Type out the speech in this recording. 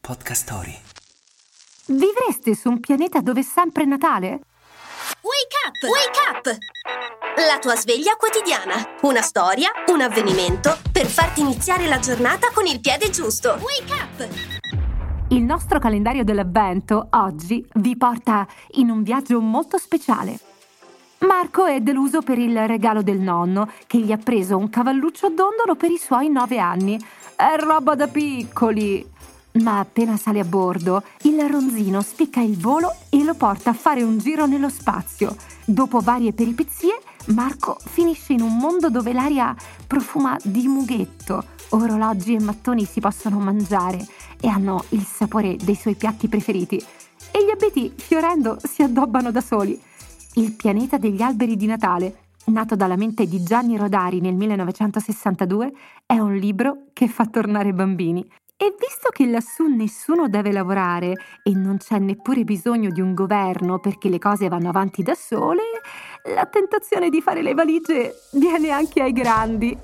Podcast Story. Vivreste su un pianeta dove è sempre Natale? Wake up! Wake up! La tua sveglia quotidiana. Una storia, un avvenimento per farti iniziare la giornata con il piede giusto. Wake up! Il nostro calendario dell'avvento oggi vi porta in un viaggio molto speciale. Marco è deluso per il regalo del nonno, che gli ha preso un cavalluccio dondolo per i suoi nove anni. È roba da piccoli. Ma appena sale a bordo, il ronzino spicca il volo e lo porta a fare un giro nello spazio. Dopo varie peripezie, Marco finisce in un mondo dove l'aria profuma di mughetto. Orologi e mattoni si possono mangiare e hanno il sapore dei suoi piatti preferiti. E gli abeti, fiorendo, si addobbano da soli. Il pianeta degli alberi di Natale, nato dalla mente di Gianni Rodari nel 1962, è un libro che fa tornare bambini e visto che lassù nessuno deve lavorare e non c'è neppure bisogno di un governo perché le cose vanno avanti da sole, la tentazione di fare le valigie viene anche ai grandi.